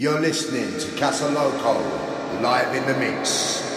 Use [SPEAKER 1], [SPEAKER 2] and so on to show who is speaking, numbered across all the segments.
[SPEAKER 1] You're listening to Casa Loco live in the mix.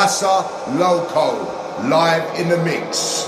[SPEAKER 2] Casa Loco, live in the mix.